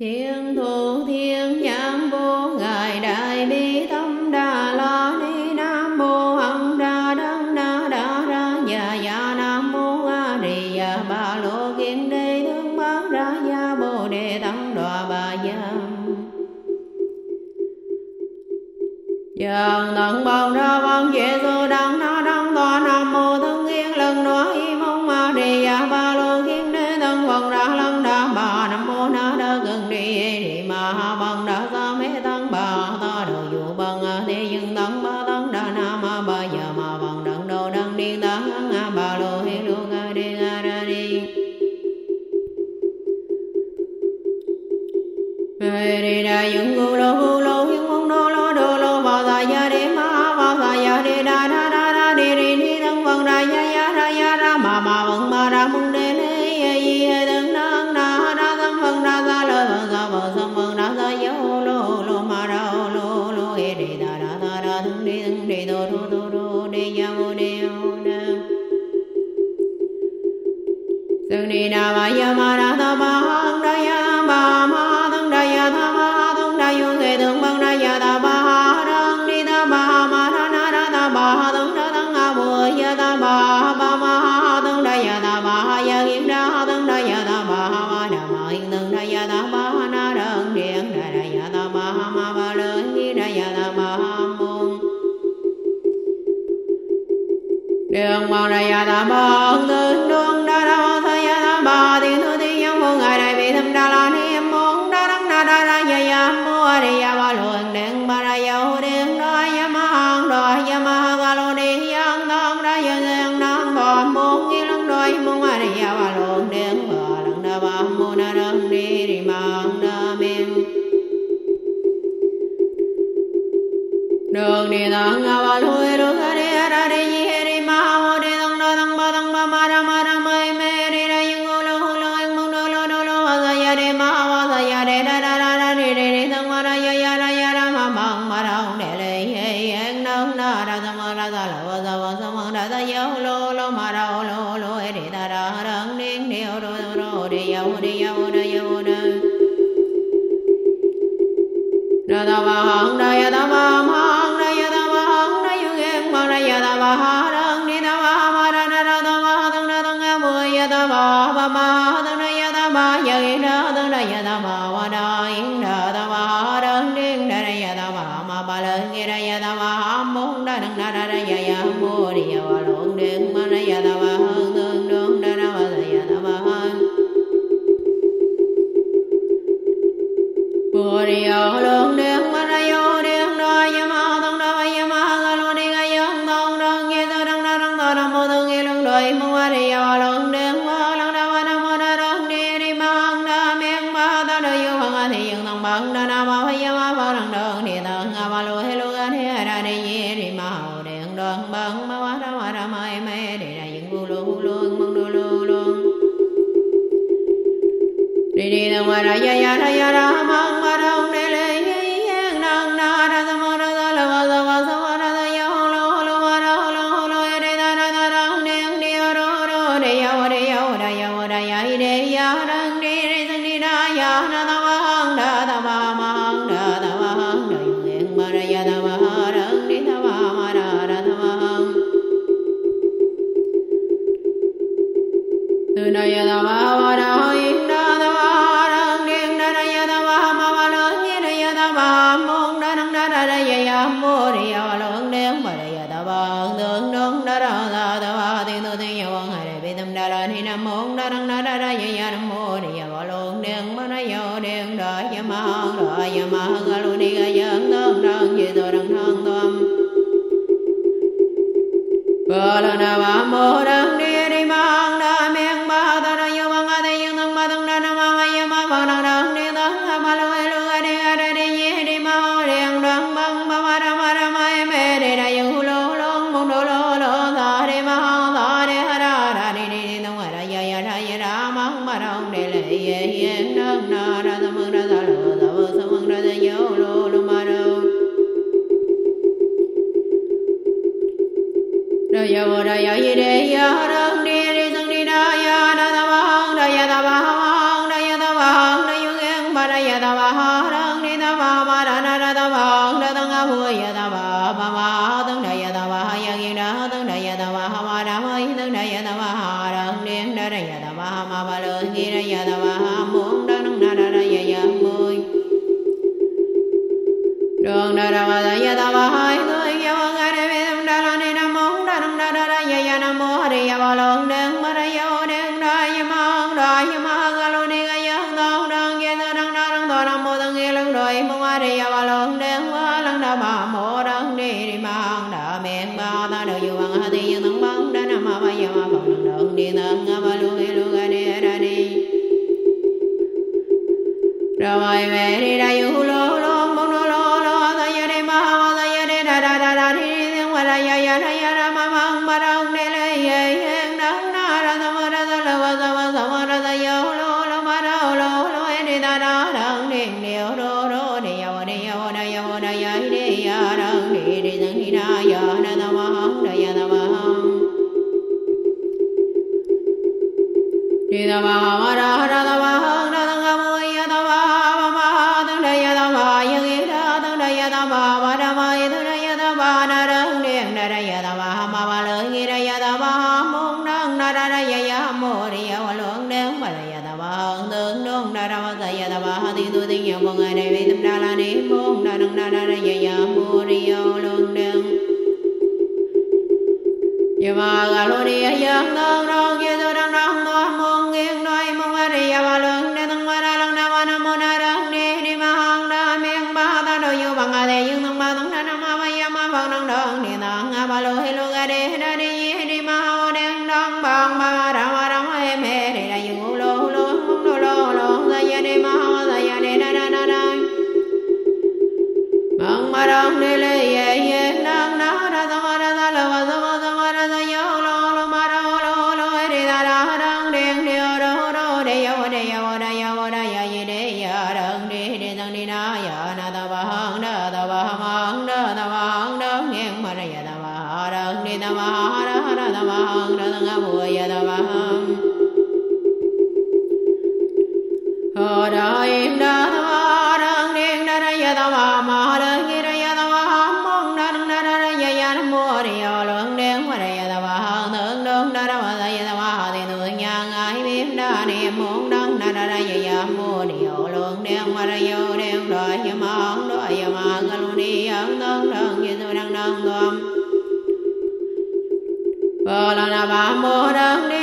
thiên thủ thiên nhãn vô ngài đại bi tâm đà la ni nam mô hằng đa đăng đà đa ra nhà dạ nam mô a di đà ba lô kiến đế tướng bát ra gia bồ đề tăng đọa bà ya Giang tăng bằng ra văn chế rồi dưỡng ngươi ရောနေသာငါဘာလိုရောက thi thì dân thằng đa na ba phải dân ba lần đường thi tận a ba lu hi lu a thế ra ni ye thì ma hầu điện đường bằng ma ba ra ma ra ma em để ra những vu lu lu mong lu lu lu đi đi đường ngoài ra ya ya ra ya ra mang ma đông đi từ nay là bao vào Narayana Maha Bamra Con la mamorang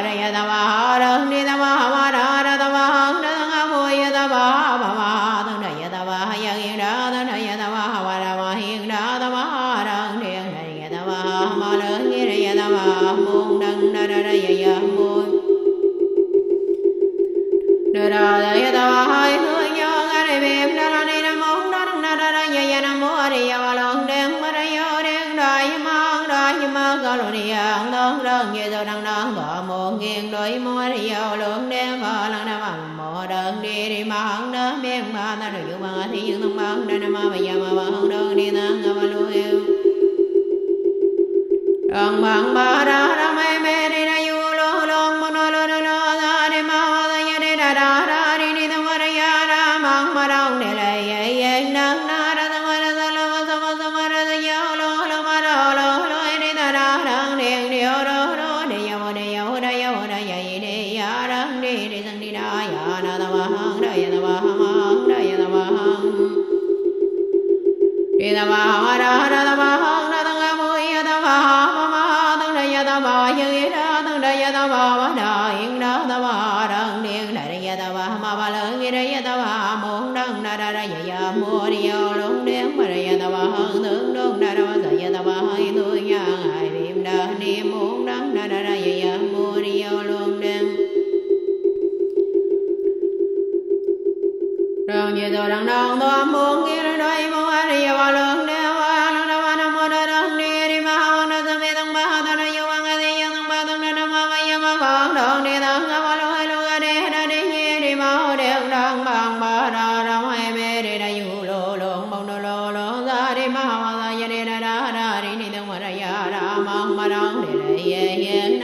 वारयदवाहारः bang bang ba lớn ghi đi ta ba muốn đơn đa đa ra dạ dạ mua đi ô lúc đến mà đi ta ba hơn tướng đôn đa đa dạ dạ ta ba hơi tôi nha ngài niệm đa ni muốn đắng đa đa ra dạ dạ mua đi ô luôn đến rồi như tôi đang đón tôi muốn ghi đi đôi mua đi ô luôn yeah, yeah.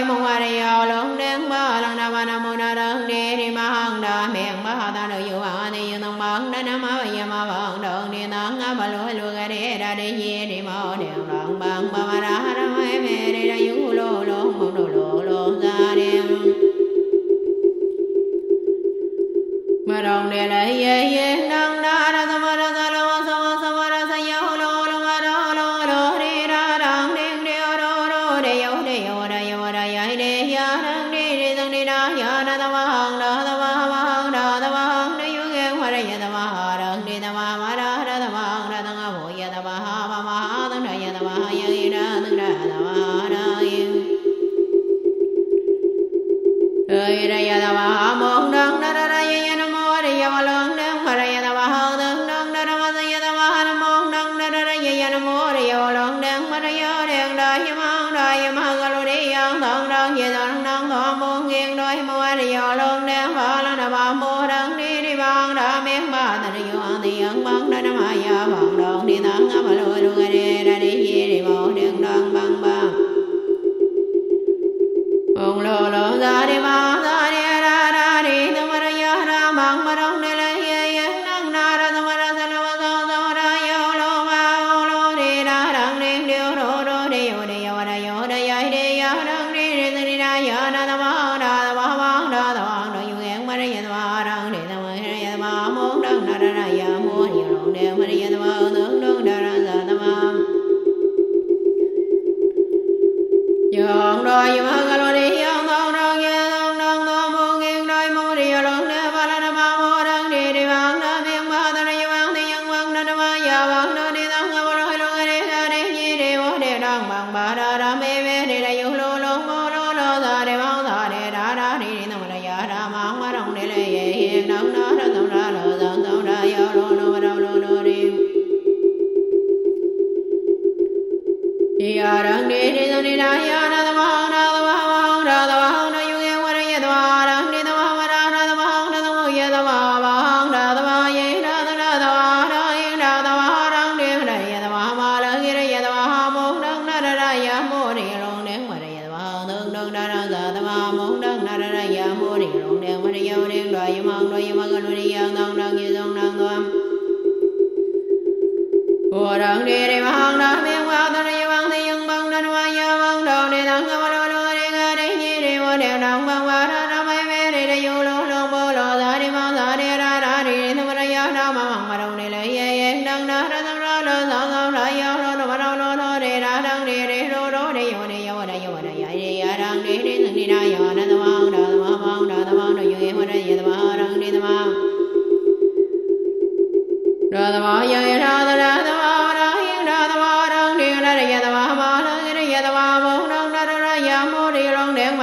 đi mong hoa đi ô lượng đen ba lần đầu ba nam mu na đơn đi đi ma hằng đa miệng bơ họ ta được dụ họ thì dụ tông bẩn đến năm mới giờ mà bận đơn đi tấn á bơ lúa lu cái đi ra đi về đi mò đường đoạn bằng ma ra đã ra mấy mẹ đi ra yu lô lô một đồ lô lô ra đi mà đồng đi lại ye ye ยาโหริงรงเดียงมริยาเรียงดอยยมังดอยยมังกันริยังนองนองยีทรงนองนวมโหรังเดริมังนาเมวังตระโย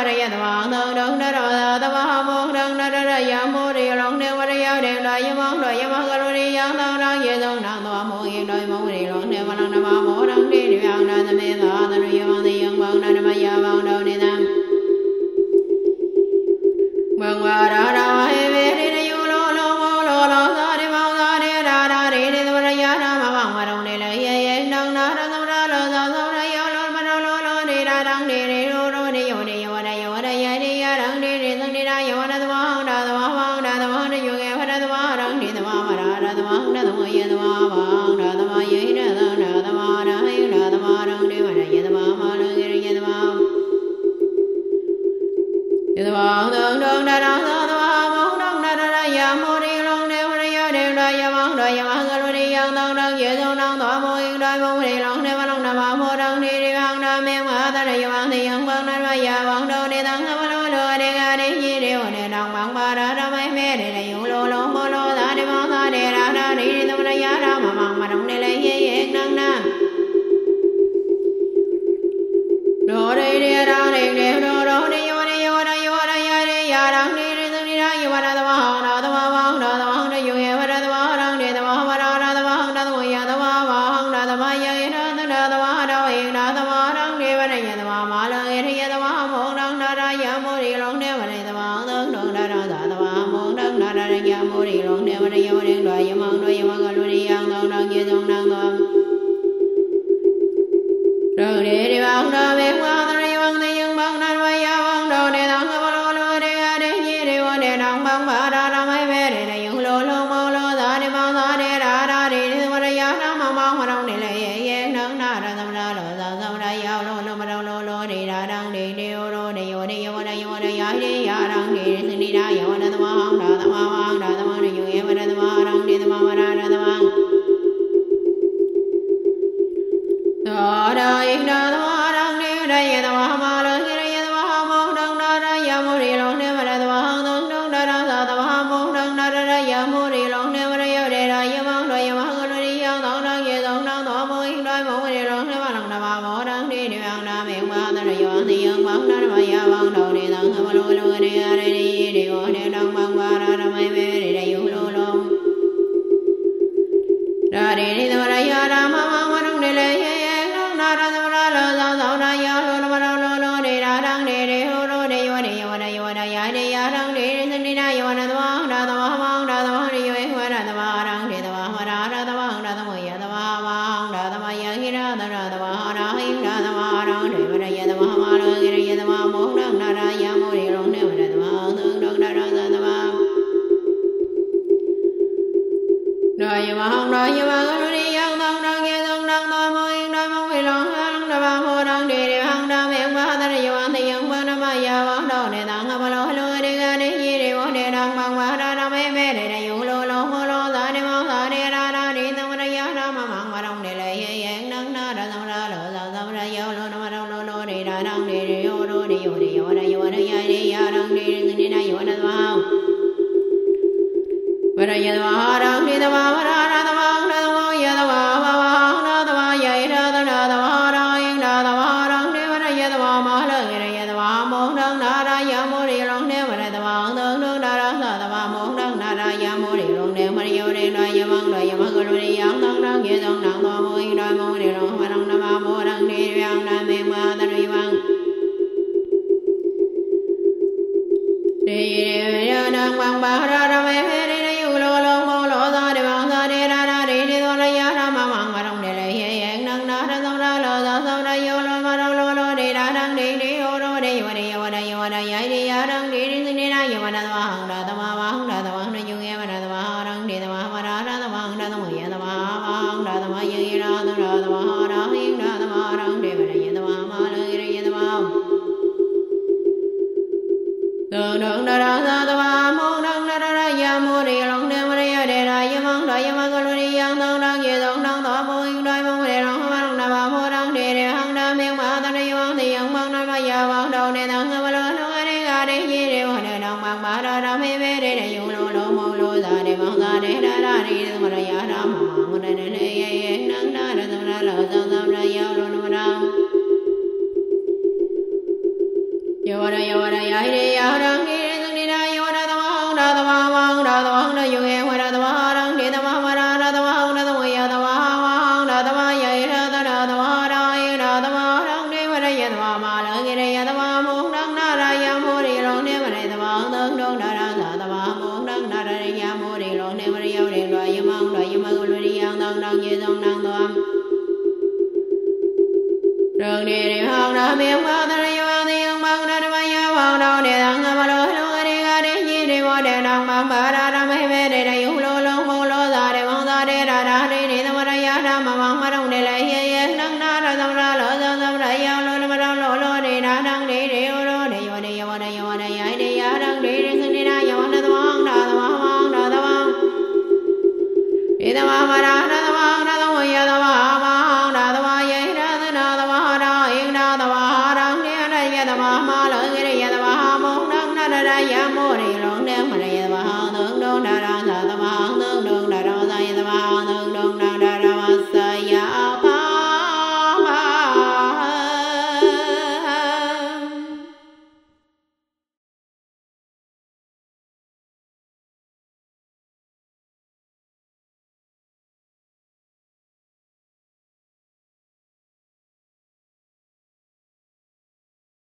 പറയാ അഥവാ đường đường đa man, well,